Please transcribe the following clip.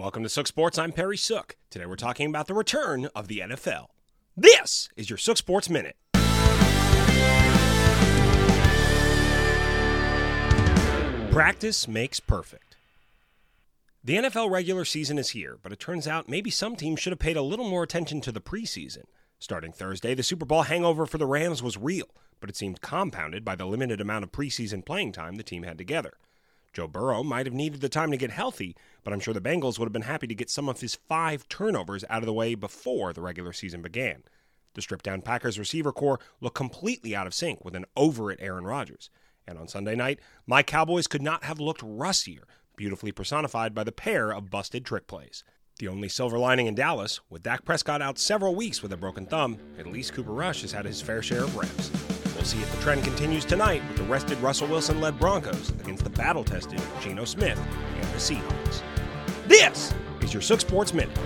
Welcome to Sook Sports. I'm Perry Sook. Today we're talking about the return of the NFL. This is your Sook Sports Minute. Practice makes perfect. The NFL regular season is here, but it turns out maybe some teams should have paid a little more attention to the preseason. Starting Thursday, the Super Bowl hangover for the Rams was real, but it seemed compounded by the limited amount of preseason playing time the team had together. Joe Burrow might have needed the time to get healthy, but I'm sure the Bengals would have been happy to get some of his five turnovers out of the way before the regular season began. The stripped down Packers receiver corps looked completely out of sync with an over it Aaron Rodgers. And on Sunday night, my Cowboys could not have looked rustier, beautifully personified by the pair of busted trick plays. The only silver lining in Dallas, with Dak Prescott out several weeks with a broken thumb, at least Cooper Rush has had his fair share of reps. We'll see if the trend continues tonight with the rested Russell Wilson led Broncos against the battle tested Geno Smith and the Seahawks. This is your Sook Sports Minute.